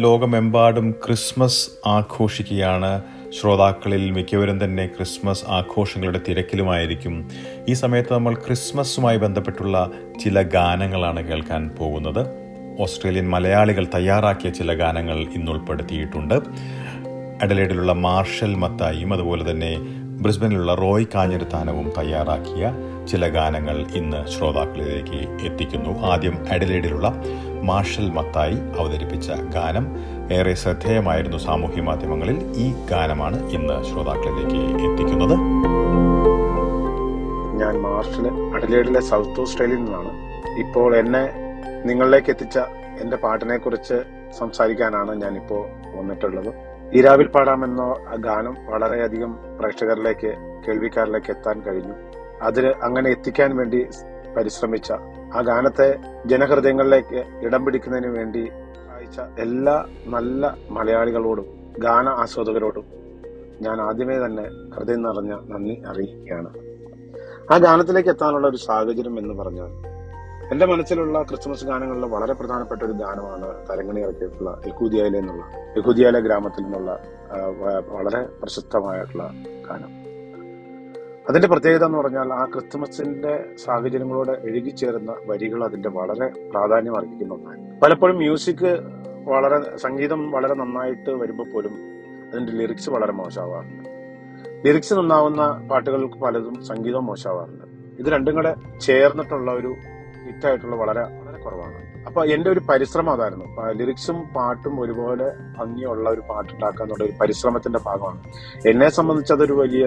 ലോകമെമ്പാടും ക്രിസ്മസ് ആഘോഷിക്കുകയാണ്. ശ്രോതാക്കളിൽ മിക്കവരും തന്നെ ക്രിസ്മസ് ആഘോഷങ്ങളുടെ തിരക്കിലുമായിരിക്കും. ഈ സമയത്ത് നമ്മൾ ക്രിസ്മസുമായി ബന്ധപ്പെട്ടുള്ള ചില ഗാനങ്ങളാണ് കേൾക്കാൻ പോകുന്നത്. ഓസ്ട്രേലിയൻ മലയാളികൾ തയ്യാറാക്കിയ ചില ഗാനങ്ങൾ ഇന്ന് ഉൾപ്പെടുത്തിയിട്ടുണ്ട് അഡലേഡിലുള്ള മാർഷൽ മത്തായും അതുപോലെ തന്നെ ബ്രിസ്ബനിലുള്ള റോയ് കാഞ്ഞിരത്താനവും തയ്യാറാക്കിയ ചില ഗാനങ്ങൾ ഇന്ന് ശ്രോതാക്കളിലേക്ക് എത്തിക്കുന്നു. ആദ്യം അഡലേഡിലുള്ള മാർഷൽ മത്തായി അവതരിപ്പിച്ച ഗാനം ഏറെ ശ്രദ്ധേയമായിരുന്നു സാമൂഹ്യ മാധ്യമങ്ങളിൽ. ഈ ഗാനമാണ് ഇന്ന് ശ്രോതാക്കളിലേക്ക് എത്തിക്കുന്നത്. ഞാൻ മാർഷൽ അഡലേഡിലെ സൗത്ത് ഓസ്ട്രേലിയയിൽ നിന്നാണ്. ഇപ്പോൾ എന്നെ നിങ്ങളിലേക്ക് എത്തിച്ച എന്റെ പാട്ടിനെ കുറിച്ച് സംസാരിക്കാനാണ് ഞാൻ ഇപ്പോൾ വന്നിട്ടുള്ളത്. ഈരാവിൽ പാടാമെന്ന ആ ഗാനം വളരെയധികം പ്രേക്ഷകരിലേക്ക് കേൾവിക്കാരിലേക്ക് എത്താൻ കഴിഞ്ഞു. അതിന് അങ്ങനെ എത്തിക്കാൻ വേണ്ടി പരിശ്രമിച്ച ആ ഗാനത്തെ ജനഹൃദയങ്ങളിലേക്ക് ഇടം പിടിക്കുന്നതിന് വേണ്ടി സഹായിച്ച എല്ലാ നല്ല മലയാളികളോടും ഗാന ആസ്വാദകരോടും ഞാൻ ആദ്യമേ തന്നെ ഹൃദയം നിറഞ്ഞ നന്ദി അറിയിക്കുകയാണ്. ആ ഗാനത്തിലേക്ക് എത്താനുള്ള ഒരു സാഹചര്യം എന്ന് പറഞ്ഞാൽ എന്റെ മനസ്സിലുള്ള ക്രിസ്മസ് ഗാനങ്ങളിൽ വളരെ പ്രധാനപ്പെട്ട ഒരു ഗാനമാണ് തരങ്ങണി ഇറക്കിയിട്ടുള്ള യഹൂദിയയിലെ എന്നുള്ള യഹൂദിയാല ഗ്രാമത്തിൽ നിന്നുള്ള വളരെ പ്രശസ്തമായിട്ടുള്ള ഗാനം. അതിന്റെ പ്രത്യേകത എന്ന് പറഞ്ഞാൽ ആ ക്രിസ്മസിന്റെ സാഹചര്യങ്ങളോട് എഴുകിച്ചേരുന്ന വരികൾ അതിന്റെ വളരെ പ്രാധാന്യം അർഹിക്കുന്ന ഒന്നാണ്. പലപ്പോഴും മ്യൂസിക് വളരെ സംഗീതം വളരെ നന്നായിട്ട് വരുമ്പോൾ പോലും അതിന്റെ ലിറിക്സ് വളരെ മോശമാവാറുണ്ട്. ലിറിക്സ് നന്നാവുന്ന പാട്ടുകൾക്ക് പലതും സംഗീതം മോശമാവാറുണ്ട്. ഇത് രണ്ടും കൂടെ ചേർന്നിട്ടുള്ള ഒരു ഹിറ്റായിട്ടുള്ള വളരെ വളരെ കുറവാണ്. അപ്പൊ എന്റെ ഒരു പരിശ്രമം അതായിരുന്നു. ലിറിക്സും പാട്ടും ഒരുപോലെ ഭംഗിയുള്ള ഒരു പാട്ടുണ്ടാക്കുക എന്നുള്ള ഒരു പരിശ്രമത്തിന്റെ ഭാഗമാണ്. എന്നെ സംബന്ധിച്ച് അതൊരു വലിയ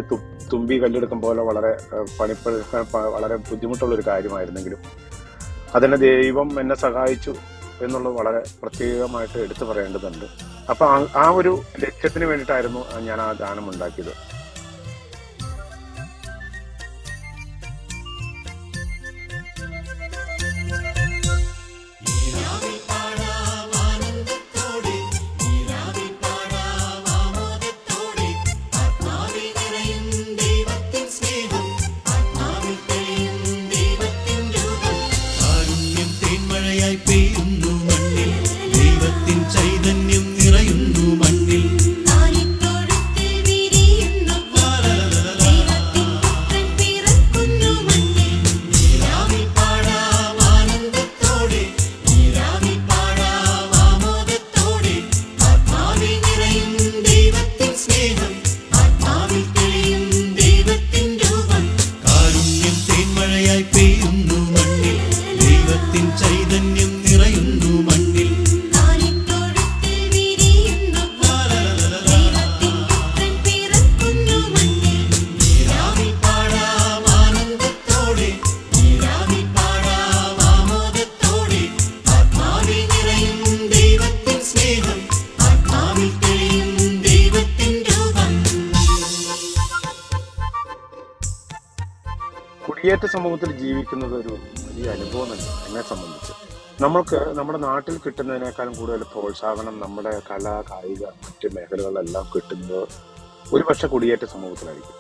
തുമ്പി കല്ലെടുക്കും പോലെ വളരെ പണിപ്പ വളരെ ബുദ്ധിമുട്ടുള്ള ഒരു കാര്യമായിരുന്നെങ്കിലും അതിനെ ദൈവം എന്നെ സഹായിച്ചു എന്നുള്ളത് വളരെ പ്രത്യേകമായിട്ട് എടുത്തു പറയേണ്ടതുണ്ട്. അപ്പൊ ആ ഒരു ലക്ഷ്യത്തിന് വേണ്ടിയിട്ടായിരുന്നു ഞാൻ ആ ഗാനം ഉണ്ടാക്കിയത്. സമൂഹത്തിൽ ജീവിക്കുന്നത് ഒരു വലിയ അനുഭവം തന്നെ എന്നെ സംബന്ധിച്ച്. നമ്മൾക്ക് നമ്മുടെ നാട്ടിൽ കിട്ടുന്നതിനേക്കാളും കൂടുതൽ പ്രോത്സാഹനം നമ്മുടെ കല കായിക മറ്റ് മേഖലകളിലെല്ലാം കിട്ടുന്നത് ഒരുപക്ഷെ കുടിയേറ്റ സമൂഹത്തിലായിരിക്കും.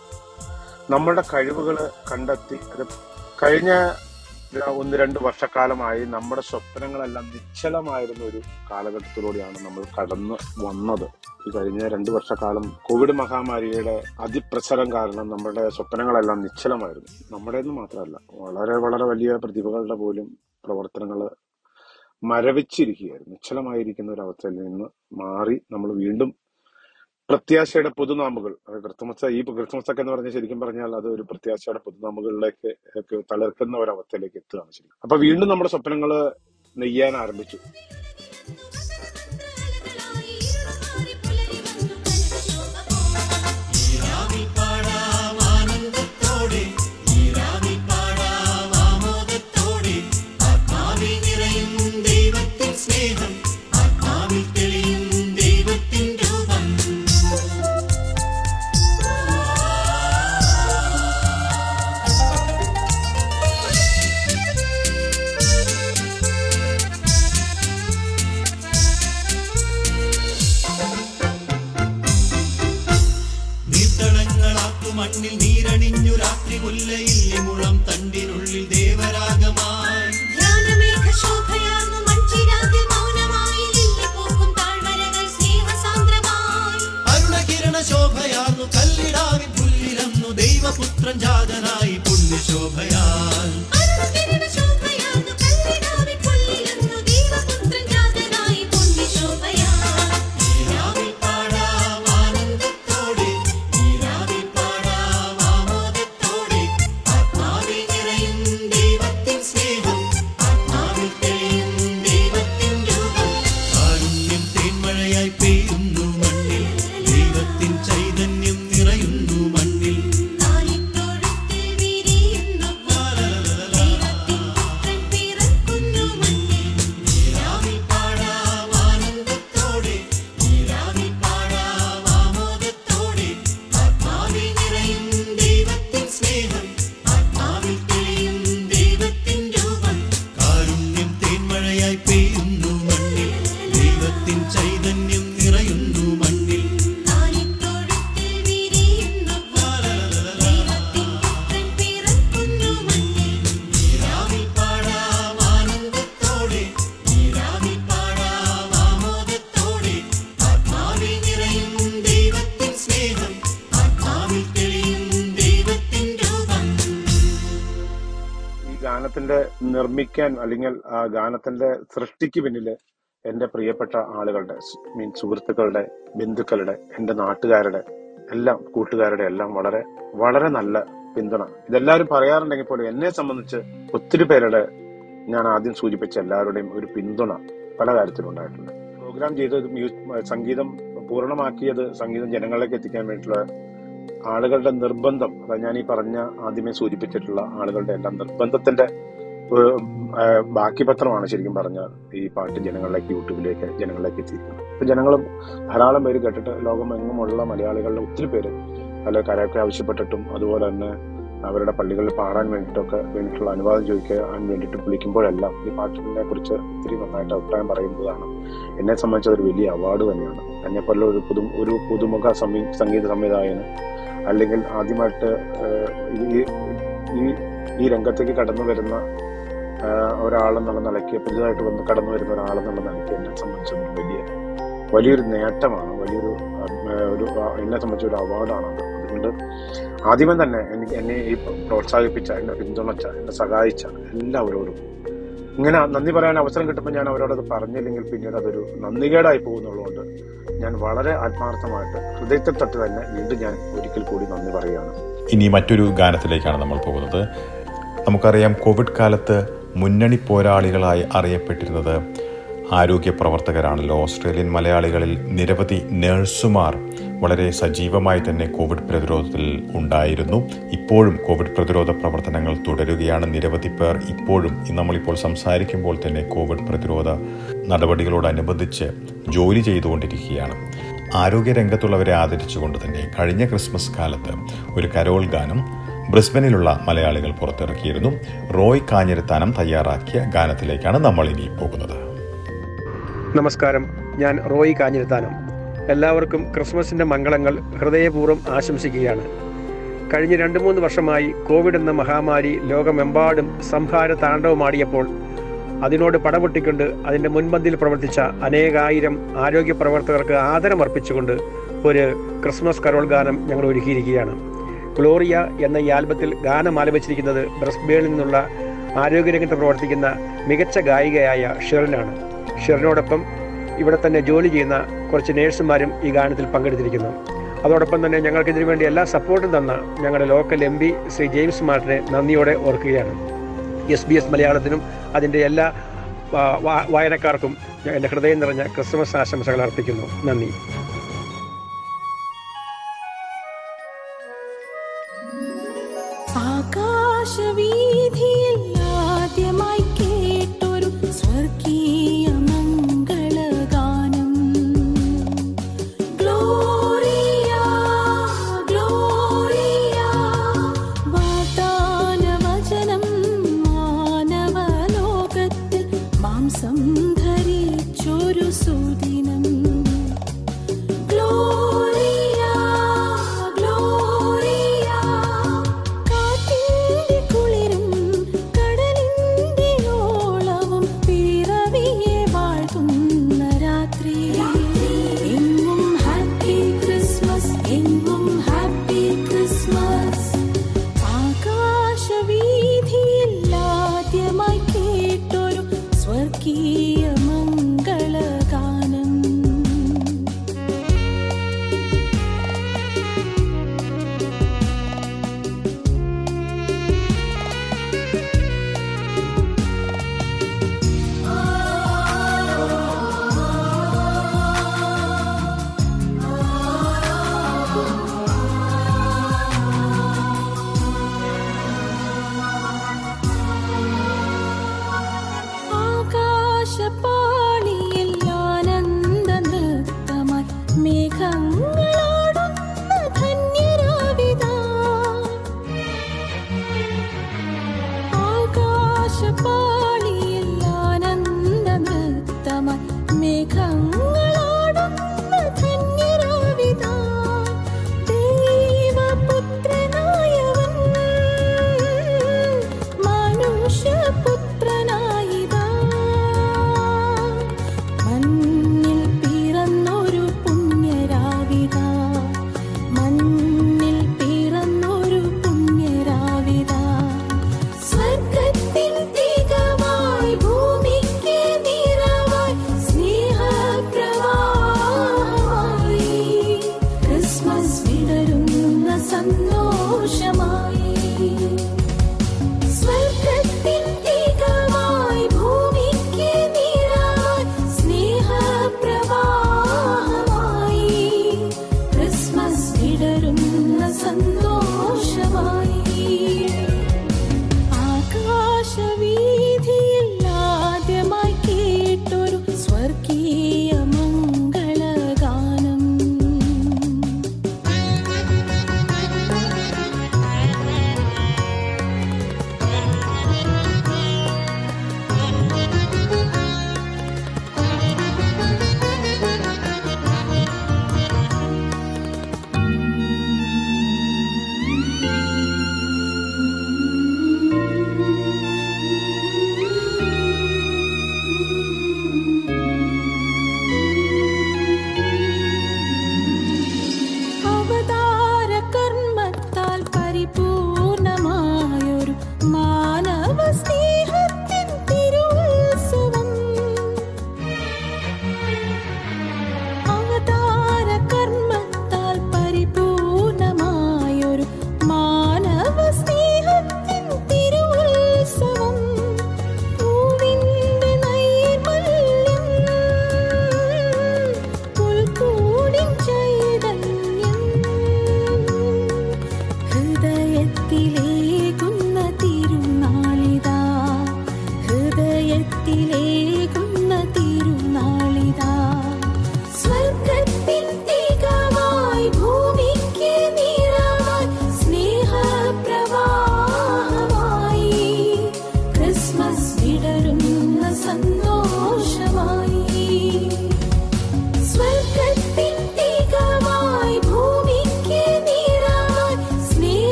നമ്മളുടെ കഴിവുകൾ കണ്ടെത്തി അത് കഴിഞ്ഞ ഒന്ന് രണ്ട് വർഷക്കാലമായി നമ്മുടെ സ്വപ്നങ്ങളെല്ലാം നിശ്ചലമായിരുന്ന ഒരു കാലഘട്ടത്തിലൂടെയാണ് നമ്മൾ കടന്നു വന്നത്. ഈ കഴിഞ്ഞ രണ്ട് വർഷക്കാലം കോവിഡ് മഹാമാരിയുടെ അതിപ്രസരം കാരണം നമ്മുടെ സ്വപ്നങ്ങളെല്ലാം നിശ്ചലമായിരുന്നു. നമ്മുടേന്ന് മാത്രമല്ല വളരെ വളരെ വലിയ പ്രതിഭകളുടെ പോലും പ്രവർത്തനങ്ങൾ മരവിച്ചിരിക്കുകയായിരുന്നു. നിശ്ചലമായിരിക്കുന്ന ഒരു അവസ്ഥയിൽ നിന്ന് മാറി നമ്മൾ വീണ്ടും പ്രത്യാശയുടെ പുതുനാമ്പുകൾ ക്രിസ്തുമസ് ഈ ക്രിസ്തുമസ് ഒക്കെ എന്ന് പറഞ്ഞാൽ ശരിക്കും പറഞ്ഞാൽ അത് ഒരു പ്രത്യാശയുടെ പുതുനാമ്പുകളിലേക്ക് ഒക്കെ തളർക്കുന്ന ഒരു അവസ്ഥയിലേക്ക് എത്തുകയാണ് ശരി അപ്പൊ വീണ്ടും നമ്മുടെ സ്വപ്നങ്ങൾ നെയ്യാൻ ആരംഭിച്ചു. ഈരാവിൽ പുണ്യശോഭയാൽ ഗാനത്തിന്റെ നിർമ്മിക്കാൻ അല്ലെങ്കിൽ ആ ഗാനത്തിന്റെ സൃഷ്ടിക്ക് പിന്നിൽ എന്റെ പ്രിയപ്പെട്ട ആളുകളുടെ മീൻ സുഹൃത്തുക്കളുടെ ബന്ധുക്കളുടെ എന്റെ നാട്ടുകാരുടെ എല്ലാം കൂട്ടുകാരുടെ എല്ലാം വളരെ വളരെ നല്ല പിന്തുണ. ഇതെല്ലാവരും പറയാറുണ്ടെങ്കിൽ പോലും എന്നെ സംബന്ധിച്ച് ഒത്തിരി പേരുടെ ഞാൻ ആദ്യം സൂചിപ്പിച്ച എല്ലാവരുടെയും ഒരു പിന്തുണ പല കാര്യത്തിലുണ്ടായിട്ടുണ്ട് പ്രോഗ്രാം ചെയ്തത് സംഗീതം പൂർണമാക്കിയത് സംഗീതം ജനങ്ങളിലേക്ക് എത്തിക്കാൻ വേണ്ടിയിട്ടുള്ള ആളുകളുടെ നിർബന്ധം അതായത് ഞാൻ ഈ പറഞ്ഞ ആദ്യമേ സൂചിപ്പിച്ചിട്ടുള്ള ആളുകളുടെ എല്ലാം നിർബന്ധത്തിന്റെ ബാക്കി പത്രമാണ് ശരിക്കും പറഞ്ഞ ഈ പാട്ട് ജനങ്ങളിലേക്ക് യൂട്യൂബിലേക്ക് ജനങ്ങളിലേക്ക് എത്തിയിരിക്കുന്നത്. ഇപ്പൊ ജനങ്ങളും ധാരാളം പേര് കേട്ടിട്ട് ലോകമെങ്ങുമുള്ള മലയാളികളുടെ ഒത്തിരി പേര് പല കരയൊക്കെ ആവശ്യപ്പെട്ടിട്ടും അതുപോലെ തന്നെ അവരുടെ പള്ളികളിൽ പാടാൻ വേണ്ടിയിട്ടൊക്കെ വേണ്ടിയിട്ടുള്ള അനുവാദം ചോദിക്കാൻ വേണ്ടിയിട്ട് വിളിക്കുമ്പോഴെല്ലാം ഈ പാട്ടിനെ കുറിച്ച് ഒത്തിരി നന്നായിട്ട് അഭിപ്രായം പറയുന്നതാണ്. എന്നെ സംബന്ധിച്ച ഒരു വലിയ അവാർഡ് തന്നെയാണ്. എന്നെ പോലെ ഒരു പുതു ഒരു പുതുമുഖ സംഗീത സംവിധായകന് അല്ലെങ്കിൽ ആദ്യമായിട്ട് ഈ ഈ ഈ രംഗത്തേക്ക് കടന്നു വരുന്ന ഒരാളെന്നുള്ള നിലയ്ക്ക് പുതുതായിട്ട് വന്ന് കടന്നു വരുന്ന ഒരാളെന്നുള്ള നിലയ്ക്ക് എന്നെ സംബന്ധിച്ചൊരു വലിയ വലിയൊരു നേട്ടമാണ് വലിയൊരു ഒരു എന്നെ സംബന്ധിച്ച ഒരു അവാർഡാണ് അത്. അതുകൊണ്ട് ആദ്യമേ തന്നെ എനിക്ക് എന്നെ ഈ പ്രോത്സാഹിപ്പിച്ച എന്നെ പിന്തുണച്ച എന്നെ സഹായിച്ച എല്ലാവരോടും ഇങ്ങനെ നന്ദി പറയാൻ അവസരം കിട്ടുമ്പോൾ ഞാൻ അവരോടത് പറഞ്ഞില്ലെങ്കിൽ പിന്നീട് അതൊരു നന്ദികേടായി പോകുന്നുള്ളതുകൊണ്ട് ഞാൻ വളരെ ആത്മാർത്ഥമായിട്ട് ഹൃദയത്തിൽ തൊട്ട് തന്നെ വീണ്ടും ഞാൻ ഒരിക്കൽ കൂടി നന്ദി പറയുകയാണ്. ഇനി മറ്റൊരു ഗാനത്തിലേക്കാണ് നമ്മൾ പോകുന്നത്. നമുക്കറിയാം കോവിഡ് കാലത്ത് മുന്നണി പോരാളികളായി അറിയപ്പെട്ടിരുന്നത് ആരോഗ്യ പ്രവർത്തകരാണല്ലോ. ഓസ്ട്രേലിയൻ മലയാളികളിൽ നിരവധി നഴ്സുമാർ വളരെ സജീവമായി തന്നെ കോവിഡ് പ്രതിരോധത്തിൽ ഉണ്ടായിരുന്നു. ഇപ്പോഴും കോവിഡ് പ്രതിരോധ പ്രവർത്തനങ്ങൾ തുടരുകയാണ്. നിരവധി പേർ ഇപ്പോഴും നമ്മളിപ്പോൾ സംസാരിക്കുമ്പോൾ തന്നെ കോവിഡ് പ്രതിരോധ നടപടികളോടനുബന്ധിച്ച് ജോലി ചെയ്തുകൊണ്ടിരിക്കുകയാണ്. ആരോഗ്യ രംഗത്തുള്ളവരെ ആദരിച്ചുകൊണ്ട് തന്നെ കഴിഞ്ഞ ക്രിസ്മസ് കാലത്ത് ഒരു കരോൾ ഗാനം ബ്രിസ്ബനിലുള്ള മലയാളികൾ പുറത്തിറക്കിയിരുന്നു. റോയ് കാഞ്ഞിരത്താനം തയ്യാറാക്കിയ ഗാനത്തിലേക്കാണ് നമ്മൾ ഇനി പോകുന്നത്. നമസ്കാരം. ഞാൻ റോയി കാഞ്ഞിരത്താനം. എല്ലാവർക്കും ക്രിസ്മസിന്റെ മംഗളങ്ങൾ ഹൃദയപൂർവം ആശംസിക്കുകയാണ്. കഴിഞ്ഞ രണ്ട് മൂന്ന് വർഷമായി കോവിഡ് എന്ന മഹാമാരി ലോകമെമ്പാടും സംഹാര താണ്ഡവമാടിയപ്പോൾ അതിനോട് പടപൊട്ടിക്കൊണ്ട് അതിന്റെ മുൻപന്തിയിൽ പ്രവർത്തിച്ച അനേകായിരം ആരോഗ്യ പ്രവർത്തകർക്ക് ആദരമർപ്പിച്ചുകൊണ്ട് ഒരു ക്രിസ്മസ് കരോൾ ഗാനം ഞങ്ങൾ ഒരുക്കിയിരിക്കുകയാണ്. ഗ്ലോറിയ എന്ന ഈ ആൽബത്തിൽ ഗാനം ആലപിച്ചിരിക്കുന്നത് ബ്രസ്ബേണിൽ നിന്നുള്ള ആരോഗ്യരംഗത്ത് പ്രവർത്തിക്കുന്ന മികച്ച ഗായികയായ ഷെറിനാണ്. ഷെറിനോടൊപ്പം ഇവിടെ തന്നെ ജോലി ചെയ്യുന്ന കുറച്ച് നേഴ്സുമാരും ഈ ഗാനത്തിൽ പങ്കെടുത്തിരിക്കുന്നു. അതോടൊപ്പം തന്നെ ഞങ്ങൾക്ക് ഇതിനു വേണ്ടി എല്ലാ സപ്പോർട്ടും തന്ന ഞങ്ങളുടെ local M P Shri James മാർട്ടിനെ നന്ദിയോടെ ഓർക്കുകയാണ്. എസ് ബി എസ് മലയാളത്തിനും അതിന്റെ എല്ലാ വായനക്കാർക്കും എന്റെ ഹൃദയം നിറഞ്ഞ ക്രിസ്മസ് ആശംസകൾ അർപ്പിക്കുന്നു. നന്ദി.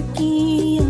की